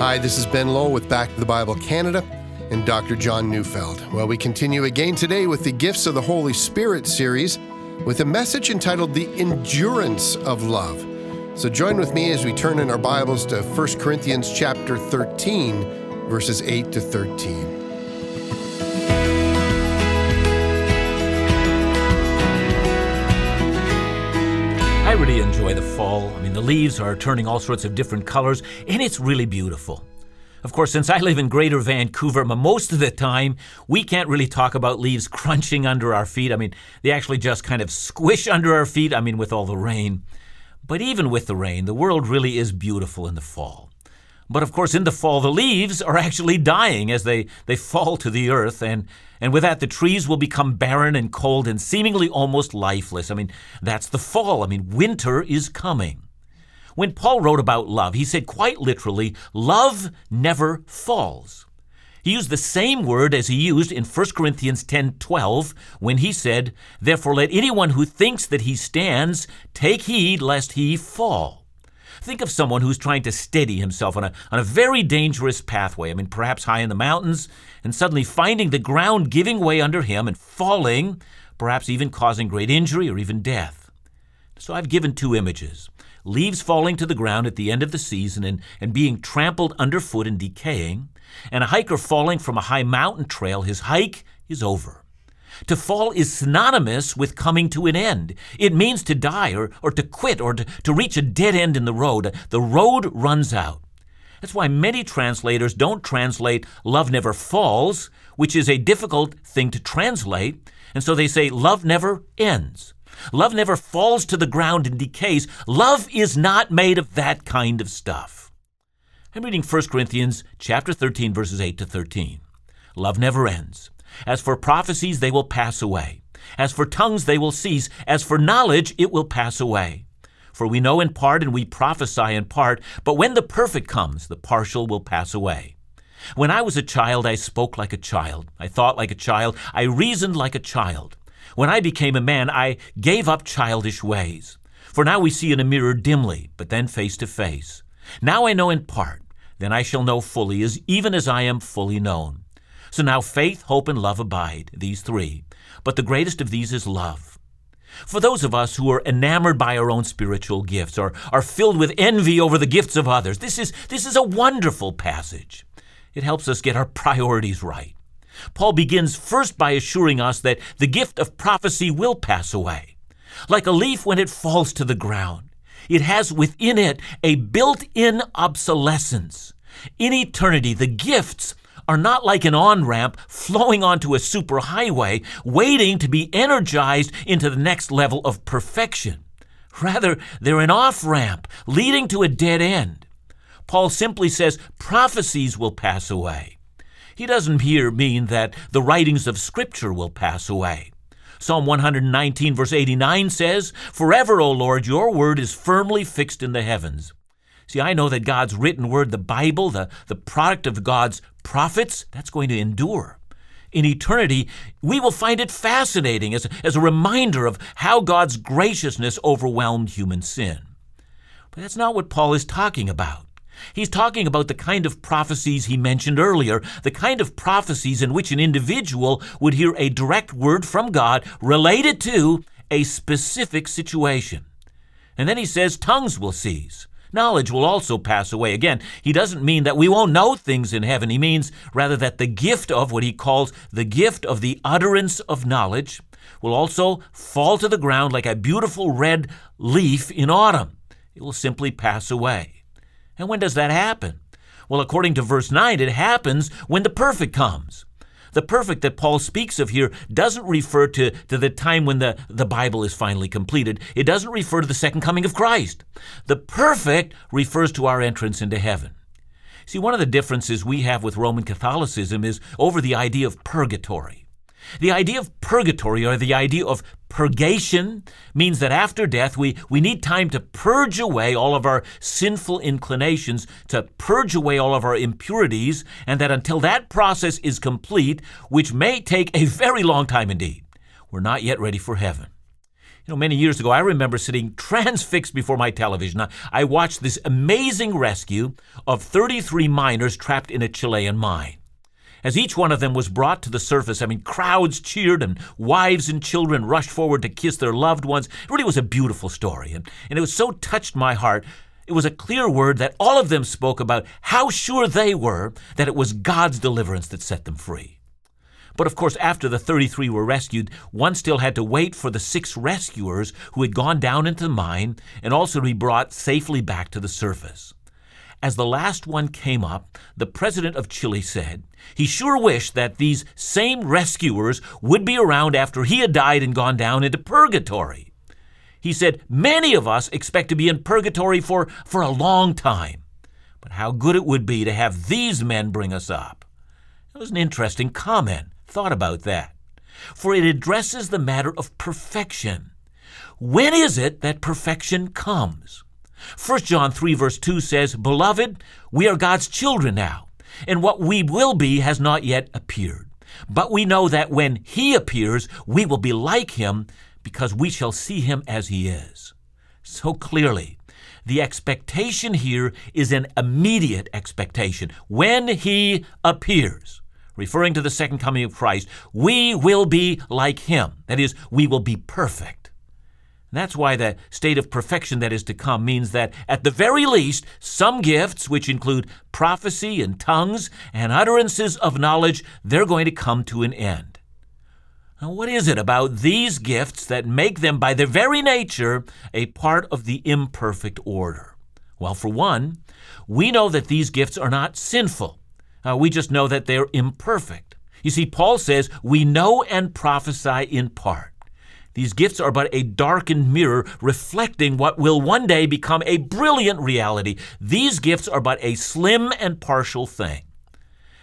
Hi, this is Ben Lowe with Back to the Bible Canada and Dr. John Neufeld. Well, we continue again today with the Gifts of the Holy Spirit series with a message entitled The Endurance of Love. So join with me as we turn in our Bibles to 1 Corinthians chapter 13, verses 8 to 13. Enjoy the fall. I mean, the leaves are turning all sorts of different colors, and it's really beautiful. Of course, since I live in greater Vancouver, most of the time we can't really talk about leaves crunching under our feet. I mean, they actually just kind of squish under our feet, I mean, with all the rain. But even with the rain, the world really is beautiful in the fall. But of course, in the fall, the leaves are actually dying as they, they fall to the earth, and, and with that, the trees will become barren and cold and seemingly almost lifeless. I mean, that's the fall. I mean, winter is coming. When Paul wrote about love, he said quite literally, love never falls. He used the same word as he used in 1 Corinthians 10:12 when he said, "Therefore let anyone who thinks that he stands take heed lest he fall." Think of someone who's trying to steady himself on a, on a very dangerous pathway. I mean, perhaps high in the mountains, and suddenly finding the ground giving way under him and falling, perhaps even causing great injury or even death. So I've given two images leaves falling to the ground at the end of the season and, and being trampled underfoot and decaying, and a hiker falling from a high mountain trail, his hike is over. To fall is synonymous with coming to an end. It means to die or, or to quit or to, to reach a dead end in the road. The road runs out. That's why many translators don't translate love never falls, which is a difficult thing to translate, and so they say love never ends. Love never falls to the ground and decays. Love is not made of that kind of stuff. I'm reading 1 Corinthians chapter 13 verses 8 to 13. Love never ends. As for prophecies they will pass away. As for tongues they will cease. As for knowledge it will pass away. For we know in part and we prophesy in part, but when the perfect comes, the partial will pass away. When I was a child, I spoke like a child. I thought like a child. I reasoned like a child. When I became a man, I gave up childish ways. For now we see in a mirror dimly, but then face to face. Now I know in part, then I shall know fully, as even as I am fully known. So now faith, hope, and love abide, these three. But the greatest of these is love. For those of us who are enamored by our own spiritual gifts or are filled with envy over the gifts of others, this is, this is a wonderful passage. It helps us get our priorities right. Paul begins first by assuring us that the gift of prophecy will pass away. Like a leaf when it falls to the ground, it has within it a built in obsolescence. In eternity, the gifts are not like an on ramp flowing onto a superhighway, waiting to be energized into the next level of perfection. Rather, they're an off ramp leading to a dead end. Paul simply says prophecies will pass away. He doesn't here mean that the writings of Scripture will pass away. Psalm 119, verse 89 says, Forever, O Lord, your word is firmly fixed in the heavens. See, I know that God's written word, the Bible, the, the product of God's prophets, that's going to endure. In eternity, we will find it fascinating as, as a reminder of how God's graciousness overwhelmed human sin. But that's not what Paul is talking about. He's talking about the kind of prophecies he mentioned earlier, the kind of prophecies in which an individual would hear a direct word from God related to a specific situation. And then he says tongues will cease. Knowledge will also pass away. Again, he doesn't mean that we won't know things in heaven. He means rather that the gift of what he calls the gift of the utterance of knowledge will also fall to the ground like a beautiful red leaf in autumn. It will simply pass away. And when does that happen? Well, according to verse 9, it happens when the perfect comes. The perfect that Paul speaks of here doesn't refer to, to the time when the, the Bible is finally completed. It doesn't refer to the second coming of Christ. The perfect refers to our entrance into heaven. See, one of the differences we have with Roman Catholicism is over the idea of purgatory. The idea of purgatory or the idea of purgation means that after death we, we need time to purge away all of our sinful inclinations, to purge away all of our impurities, and that until that process is complete, which may take a very long time indeed, we're not yet ready for heaven. You know, many years ago, I remember sitting transfixed before my television. I watched this amazing rescue of 33 miners trapped in a Chilean mine. As each one of them was brought to the surface, I mean, crowds cheered and wives and children rushed forward to kiss their loved ones. It really was a beautiful story. And, and it was so touched my heart. It was a clear word that all of them spoke about how sure they were that it was God's deliverance that set them free. But of course, after the 33 were rescued, one still had to wait for the six rescuers who had gone down into the mine and also to be brought safely back to the surface. As the last one came up, the president of Chile said he sure wished that these same rescuers would be around after he had died and gone down into purgatory. He said, Many of us expect to be in purgatory for, for a long time, but how good it would be to have these men bring us up. It was an interesting comment thought about that. For it addresses the matter of perfection. When is it that perfection comes? 1 John 3, verse 2 says, Beloved, we are God's children now, and what we will be has not yet appeared. But we know that when He appears, we will be like Him, because we shall see Him as He is. So clearly, the expectation here is an immediate expectation. When He appears, referring to the second coming of Christ, we will be like him. That is, we will be perfect. That's why the state of perfection that is to come means that, at the very least, some gifts, which include prophecy and tongues and utterances of knowledge, they're going to come to an end. Now, what is it about these gifts that make them, by their very nature, a part of the imperfect order? Well, for one, we know that these gifts are not sinful. Uh, we just know that they're imperfect. You see, Paul says, We know and prophesy in part. These gifts are but a darkened mirror reflecting what will one day become a brilliant reality. These gifts are but a slim and partial thing.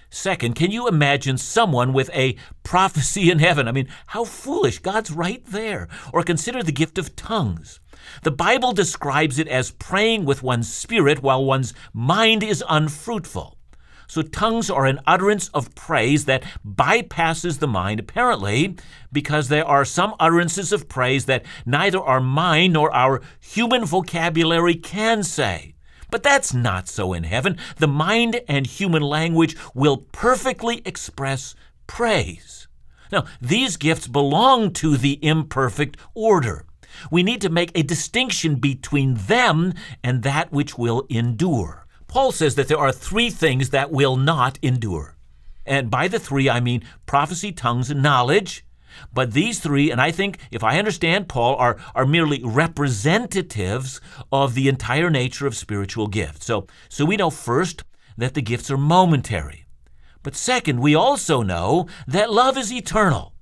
Second, can you imagine someone with a prophecy in heaven? I mean, how foolish. God's right there. Or consider the gift of tongues. The Bible describes it as praying with one's spirit while one's mind is unfruitful. So tongues are an utterance of praise that bypasses the mind, apparently, because there are some utterances of praise that neither our mind nor our human vocabulary can say. But that's not so in heaven. The mind and human language will perfectly express praise. Now, these gifts belong to the imperfect order. We need to make a distinction between them and that which will endure. Paul says that there are three things that will not endure. And by the three, I mean prophecy, tongues, and knowledge. But these three, and I think, if I understand Paul, are, are merely representatives of the entire nature of spiritual gifts. So, so we know first that the gifts are momentary. But second, we also know that love is eternal.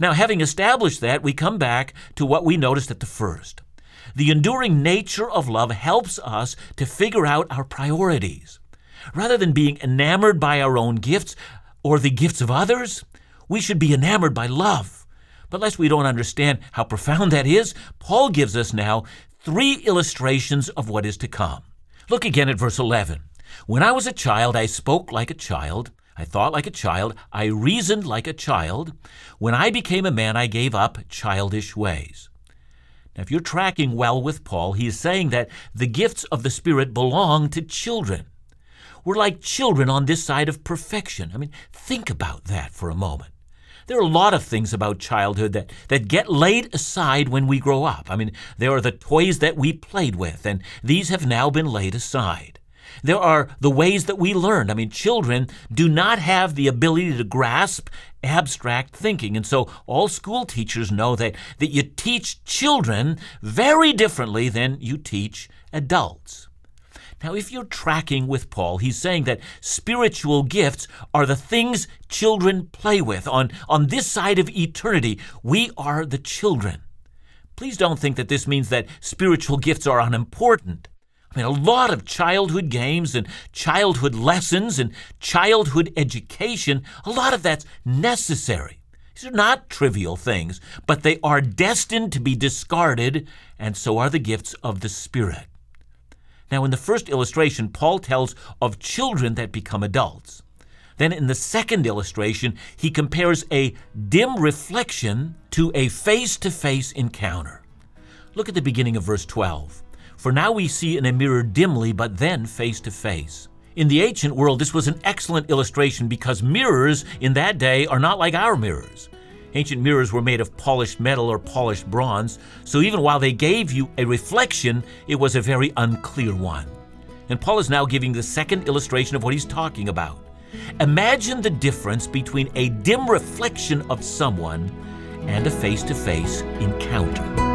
Now, having established that, we come back to what we noticed at the first. The enduring nature of love helps us to figure out our priorities. Rather than being enamored by our own gifts or the gifts of others, we should be enamored by love. But lest we don't understand how profound that is, Paul gives us now three illustrations of what is to come. Look again at verse 11. When I was a child, I spoke like a child. I thought like a child. I reasoned like a child. When I became a man, I gave up childish ways. Now, if you're tracking well with Paul, he is saying that the gifts of the Spirit belong to children. We're like children on this side of perfection. I mean, think about that for a moment. There are a lot of things about childhood that, that get laid aside when we grow up. I mean, there are the toys that we played with, and these have now been laid aside. There are the ways that we learn. I mean, children do not have the ability to grasp abstract thinking. And so all school teachers know that, that you teach children very differently than you teach adults. Now, if you're tracking with Paul, he's saying that spiritual gifts are the things children play with. On, on this side of eternity, we are the children. Please don't think that this means that spiritual gifts are unimportant. I mean, a lot of childhood games and childhood lessons and childhood education, a lot of that's necessary. These are not trivial things, but they are destined to be discarded, and so are the gifts of the Spirit. Now, in the first illustration, Paul tells of children that become adults. Then, in the second illustration, he compares a dim reflection to a face to face encounter. Look at the beginning of verse 12. For now we see in a mirror dimly, but then face to face. In the ancient world, this was an excellent illustration because mirrors in that day are not like our mirrors. Ancient mirrors were made of polished metal or polished bronze, so even while they gave you a reflection, it was a very unclear one. And Paul is now giving the second illustration of what he's talking about. Imagine the difference between a dim reflection of someone and a face to face encounter.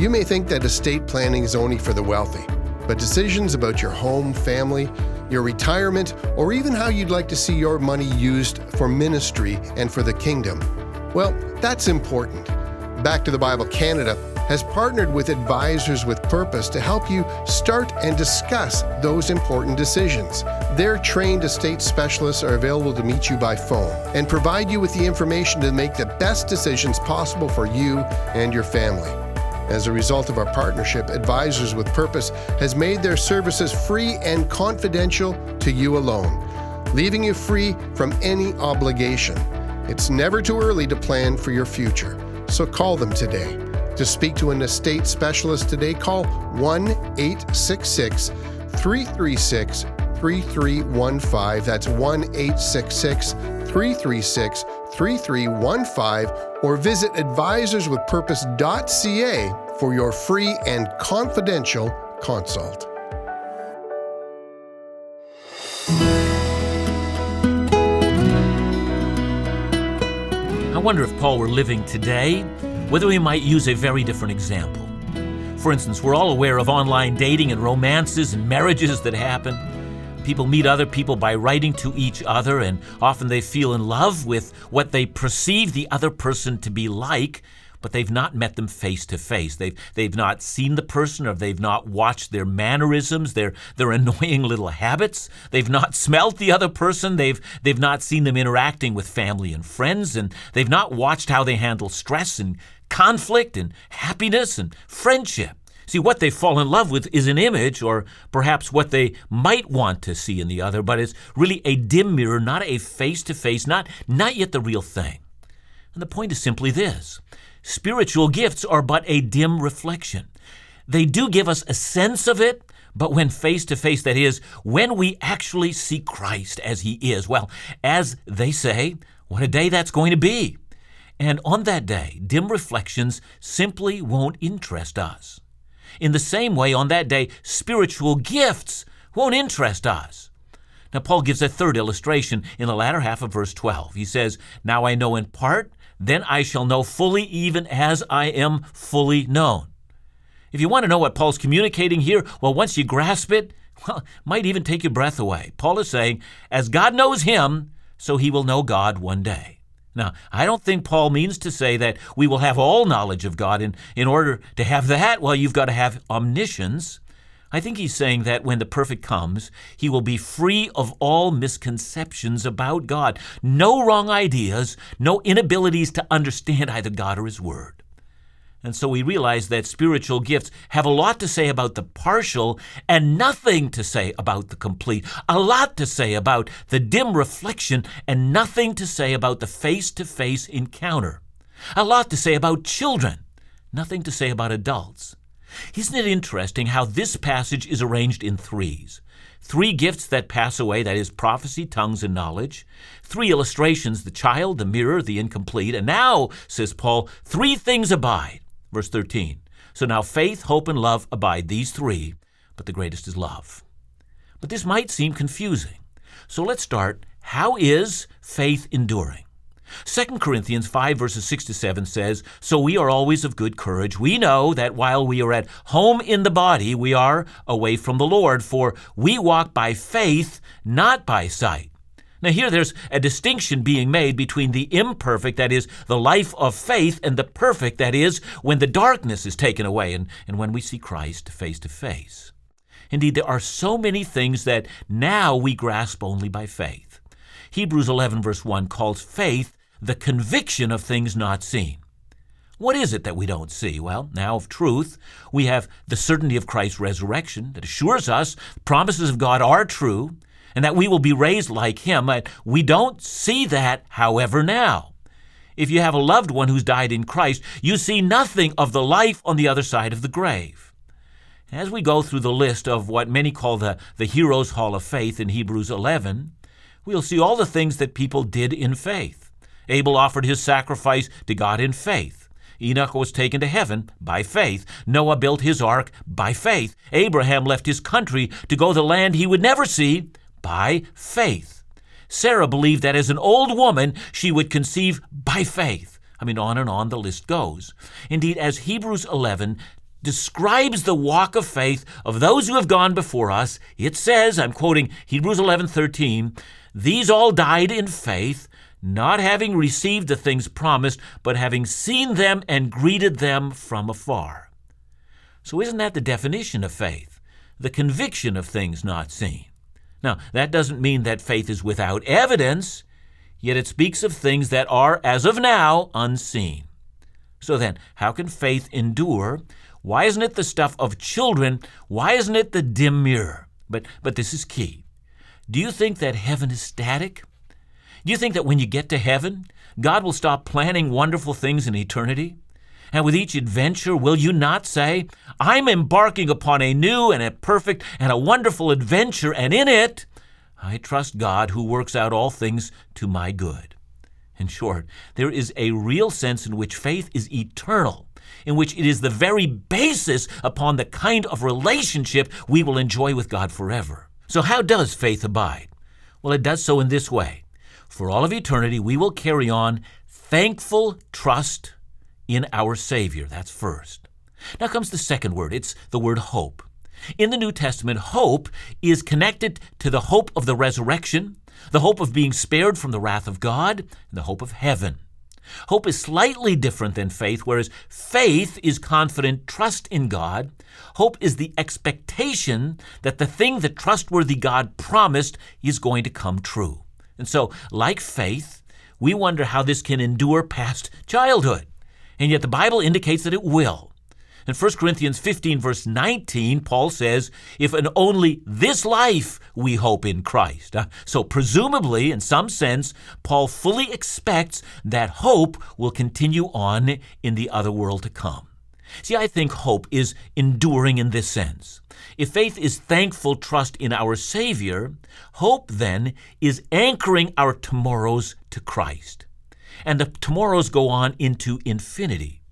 You may think that estate planning is only for the wealthy, but decisions about your home, family, your retirement, or even how you'd like to see your money used for ministry and for the kingdom, well, that's important. Back to the Bible Canada has partnered with Advisors with Purpose to help you start and discuss those important decisions. Their trained estate specialists are available to meet you by phone and provide you with the information to make the best decisions possible for you and your family. As a result of our partnership, Advisors with Purpose has made their services free and confidential to you alone, leaving you free from any obligation. It's never too early to plan for your future, so call them today. To speak to an estate specialist today, call 1 866 336 3315. That's 1 866 336 3315 or visit advisorswithpurpose.ca for your free and confidential consult. I wonder if Paul were living today, whether he might use a very different example. For instance, we're all aware of online dating and romances and marriages that happen. People meet other people by writing to each other, and often they feel in love with what they perceive the other person to be like, but they've not met them face to face. They've they've not seen the person, or they've not watched their mannerisms, their their annoying little habits. They've not smelt the other person. They've they've not seen them interacting with family and friends, and they've not watched how they handle stress and conflict and happiness and friendship. See, what they fall in love with is an image, or perhaps what they might want to see in the other, but it's really a dim mirror, not a face to face, not not yet the real thing. And the point is simply this spiritual gifts are but a dim reflection. They do give us a sense of it, but when face to face, that is, when we actually see Christ as He is, well, as they say, what a day that's going to be. And on that day, dim reflections simply won't interest us. In the same way, on that day, spiritual gifts won't interest us. Now, Paul gives a third illustration in the latter half of verse 12. He says, Now I know in part, then I shall know fully, even as I am fully known. If you want to know what Paul's communicating here, well, once you grasp it, well, it might even take your breath away. Paul is saying, As God knows him, so he will know God one day. Now, I don't think Paul means to say that we will have all knowledge of God. And in order to have that, well, you've got to have omniscience. I think he's saying that when the perfect comes, he will be free of all misconceptions about God. No wrong ideas, no inabilities to understand either God or his word. And so we realize that spiritual gifts have a lot to say about the partial and nothing to say about the complete. A lot to say about the dim reflection and nothing to say about the face to face encounter. A lot to say about children, nothing to say about adults. Isn't it interesting how this passage is arranged in threes? Three gifts that pass away, that is, prophecy, tongues, and knowledge. Three illustrations the child, the mirror, the incomplete. And now, says Paul, three things abide Verse 13. So now faith, hope, and love abide, these three, but the greatest is love. But this might seem confusing. So let's start. How is faith enduring? 2 Corinthians 5, verses 6 to 7 says, So we are always of good courage. We know that while we are at home in the body, we are away from the Lord, for we walk by faith, not by sight. Now, here there's a distinction being made between the imperfect, that is, the life of faith, and the perfect, that is, when the darkness is taken away and, and when we see Christ face to face. Indeed, there are so many things that now we grasp only by faith. Hebrews 11, verse 1 calls faith the conviction of things not seen. What is it that we don't see? Well, now of truth, we have the certainty of Christ's resurrection that assures us promises of God are true and that we will be raised like him. We don't see that, however, now. If you have a loved one who's died in Christ, you see nothing of the life on the other side of the grave. As we go through the list of what many call the, the Heroes Hall of Faith in Hebrews 11, we'll see all the things that people did in faith. Abel offered his sacrifice to God in faith. Enoch was taken to heaven by faith. Noah built his ark by faith. Abraham left his country to go to the land he would never see by faith. Sarah believed that as an old woman she would conceive by faith. I mean, on and on the list goes. Indeed, as Hebrews 11 describes the walk of faith of those who have gone before us, it says, I'm quoting Hebrews 11:13, these all died in faith, not having received the things promised, but having seen them and greeted them from afar. So, isn't that the definition of faith? The conviction of things not seen. Now, that doesn't mean that faith is without evidence, yet it speaks of things that are, as of now, unseen. So then, how can faith endure? Why isn't it the stuff of children? Why isn't it the dim mirror? But, but this is key. Do you think that heaven is static? Do you think that when you get to heaven, God will stop planning wonderful things in eternity? And with each adventure, will you not say, I'm embarking upon a new and a perfect and a wonderful adventure, and in it, I trust God who works out all things to my good? In short, there is a real sense in which faith is eternal, in which it is the very basis upon the kind of relationship we will enjoy with God forever. So, how does faith abide? Well, it does so in this way for all of eternity, we will carry on thankful trust in our Savior. That's first. Now comes the second word it's the word hope. In the New Testament, hope is connected to the hope of the resurrection, the hope of being spared from the wrath of God, and the hope of heaven. Hope is slightly different than faith, whereas faith is confident trust in God. Hope is the expectation that the thing that trustworthy God promised is going to come true. And so, like faith, we wonder how this can endure past childhood. And yet the Bible indicates that it will. In 1 Corinthians 15, verse 19, Paul says, If in only this life we hope in Christ. Uh, so, presumably, in some sense, Paul fully expects that hope will continue on in the other world to come. See, I think hope is enduring in this sense. If faith is thankful trust in our Savior, hope then is anchoring our tomorrows to Christ. And the tomorrows go on into infinity.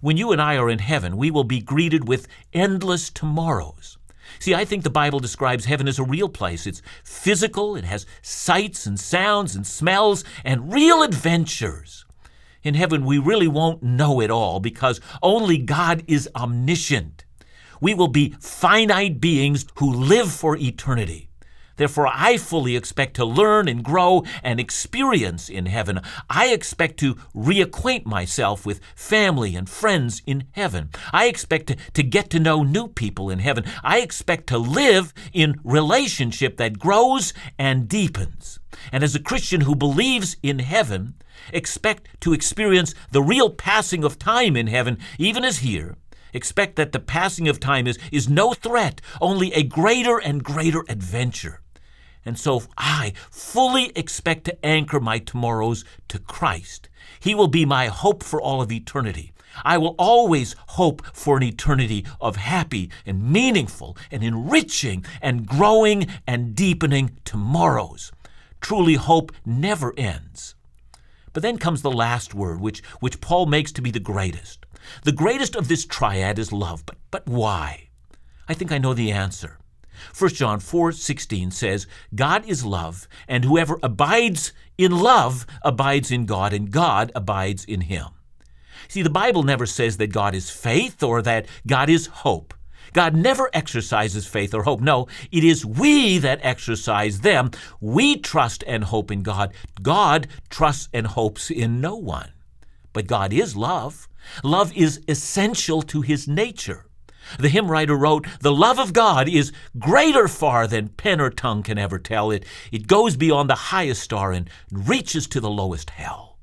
When you and I are in heaven, we will be greeted with endless tomorrows. See, I think the Bible describes heaven as a real place. It's physical, it has sights and sounds and smells and real adventures. In heaven, we really won't know it all because only God is omniscient. We will be finite beings who live for eternity. Therefore, I fully expect to learn and grow and experience in heaven. I expect to reacquaint myself with family and friends in heaven. I expect to, to get to know new people in heaven. I expect to live in relationship that grows and deepens. And as a Christian who believes in heaven, expect to experience the real passing of time in heaven, even as here. Expect that the passing of time is, is no threat, only a greater and greater adventure. And so I fully expect to anchor my tomorrows to Christ. He will be my hope for all of eternity. I will always hope for an eternity of happy and meaningful and enriching and growing and deepening tomorrows. Truly, hope never ends. But then comes the last word, which, which Paul makes to be the greatest. The greatest of this triad is love. But, but why? I think I know the answer. 1 John 4:16 says, God is love, and whoever abides in love abides in God, and God abides in him. See, the Bible never says that God is faith or that God is hope. God never exercises faith or hope. No, it is we that exercise them. We trust and hope in God. God trusts and hopes in no one. But God is love. Love is essential to his nature. The hymn writer wrote, The love of God is greater far than pen or tongue can ever tell. It, it goes beyond the highest star and reaches to the lowest hell.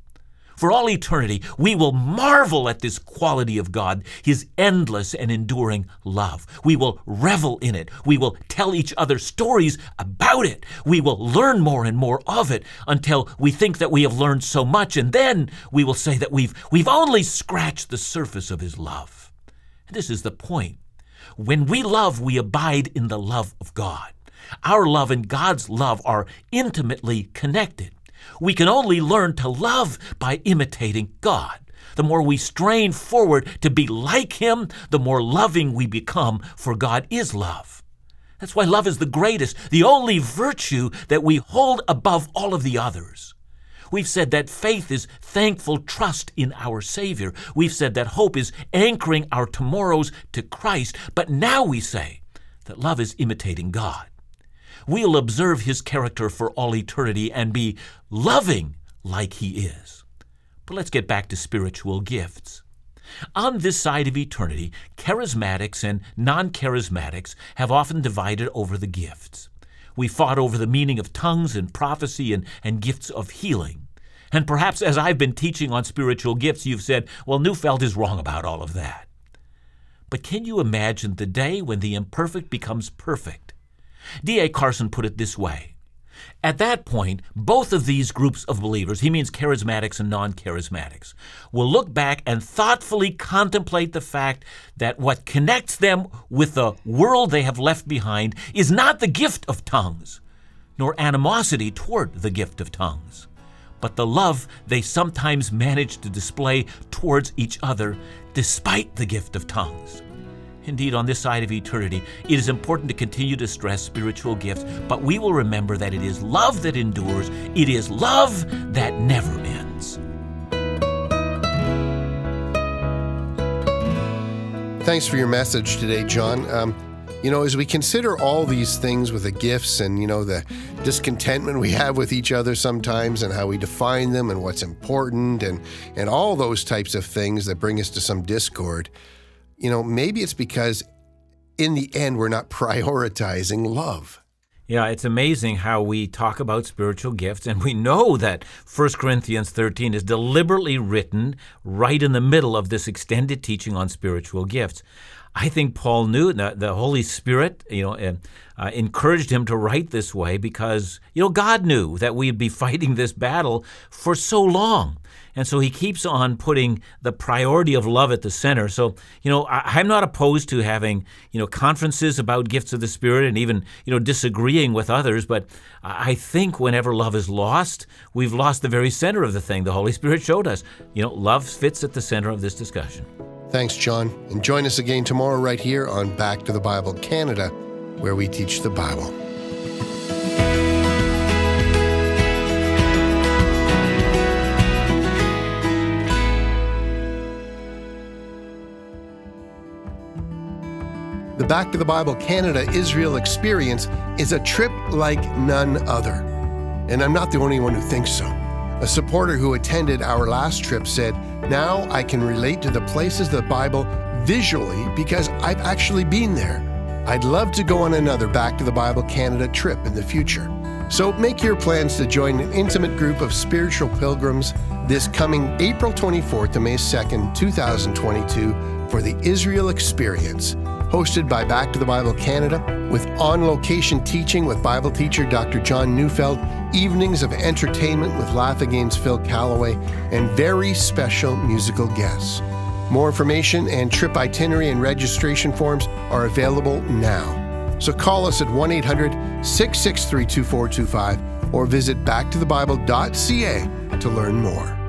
For all eternity, we will marvel at this quality of God, His endless and enduring love. We will revel in it. We will tell each other stories about it. We will learn more and more of it until we think that we have learned so much, and then we will say that we've, we've only scratched the surface of His love. This is the point. When we love, we abide in the love of God. Our love and God's love are intimately connected. We can only learn to love by imitating God. The more we strain forward to be like Him, the more loving we become, for God is love. That's why love is the greatest, the only virtue that we hold above all of the others. We've said that faith is thankful trust in our Savior. We've said that hope is anchoring our tomorrows to Christ. But now we say that love is imitating God we'll observe his character for all eternity and be loving like he is. But let's get back to spiritual gifts. On this side of eternity, charismatics and non charismatics have often divided over the gifts. We fought over the meaning of tongues and prophecy and, and gifts of healing. And perhaps as I've been teaching on spiritual gifts, you've said, well, Neufeld is wrong about all of that. But can you imagine the day when the imperfect becomes perfect? D.A. Carson put it this way At that point, both of these groups of believers, he means charismatics and non charismatics, will look back and thoughtfully contemplate the fact that what connects them with the world they have left behind is not the gift of tongues, nor animosity toward the gift of tongues but the love they sometimes manage to display towards each other despite the gift of tongues. Indeed, on this side of eternity, it is important to continue to stress spiritual gifts, but we will remember that it is love that endures, it is love that never ends. Thanks for your message today, John. Um, you know, as we consider all these things with the gifts and, you know, the discontentment we have with each other sometimes and how we define them and what's important and, and all those types of things that bring us to some discord, you know, maybe it's because in the end, we're not prioritizing love. Yeah, it's amazing how we talk about spiritual gifts, and we know that 1 Corinthians 13 is deliberately written right in the middle of this extended teaching on spiritual gifts. I think Paul knew that the Holy Spirit, you know, uh, uh, encouraged him to write this way because, you know, God knew that we'd be fighting this battle for so long. And so he keeps on putting the priority of love at the center. So, you know, I, am not opposed to having, you know, conferences about gifts of the Spirit and even, you know, disagreeing with others. But I think whenever love is lost, we've lost the very center of the thing the Holy Spirit showed us. You know, love fits at the center of this discussion. Thanks, John. And join us again tomorrow right here on Back to the Bible Canada, where we teach the Bible. The Back to the Bible Canada Israel experience is a trip like none other. And I'm not the only one who thinks so. A supporter who attended our last trip said, Now I can relate to the places of the Bible visually because I've actually been there. I'd love to go on another Back to the Bible Canada trip in the future. So make your plans to join an intimate group of spiritual pilgrims this coming April 24th to May 2nd, 2022 for the Israel Experience hosted by Back to the Bible Canada, with on location teaching with Bible teacher Dr. John Neufeld, evenings of entertainment with Laugh Again's Phil Callaway, and very special musical guests. More information and trip itinerary and registration forms are available now. So call us at 1 800 663 2425 or visit backtothebible.ca to learn more.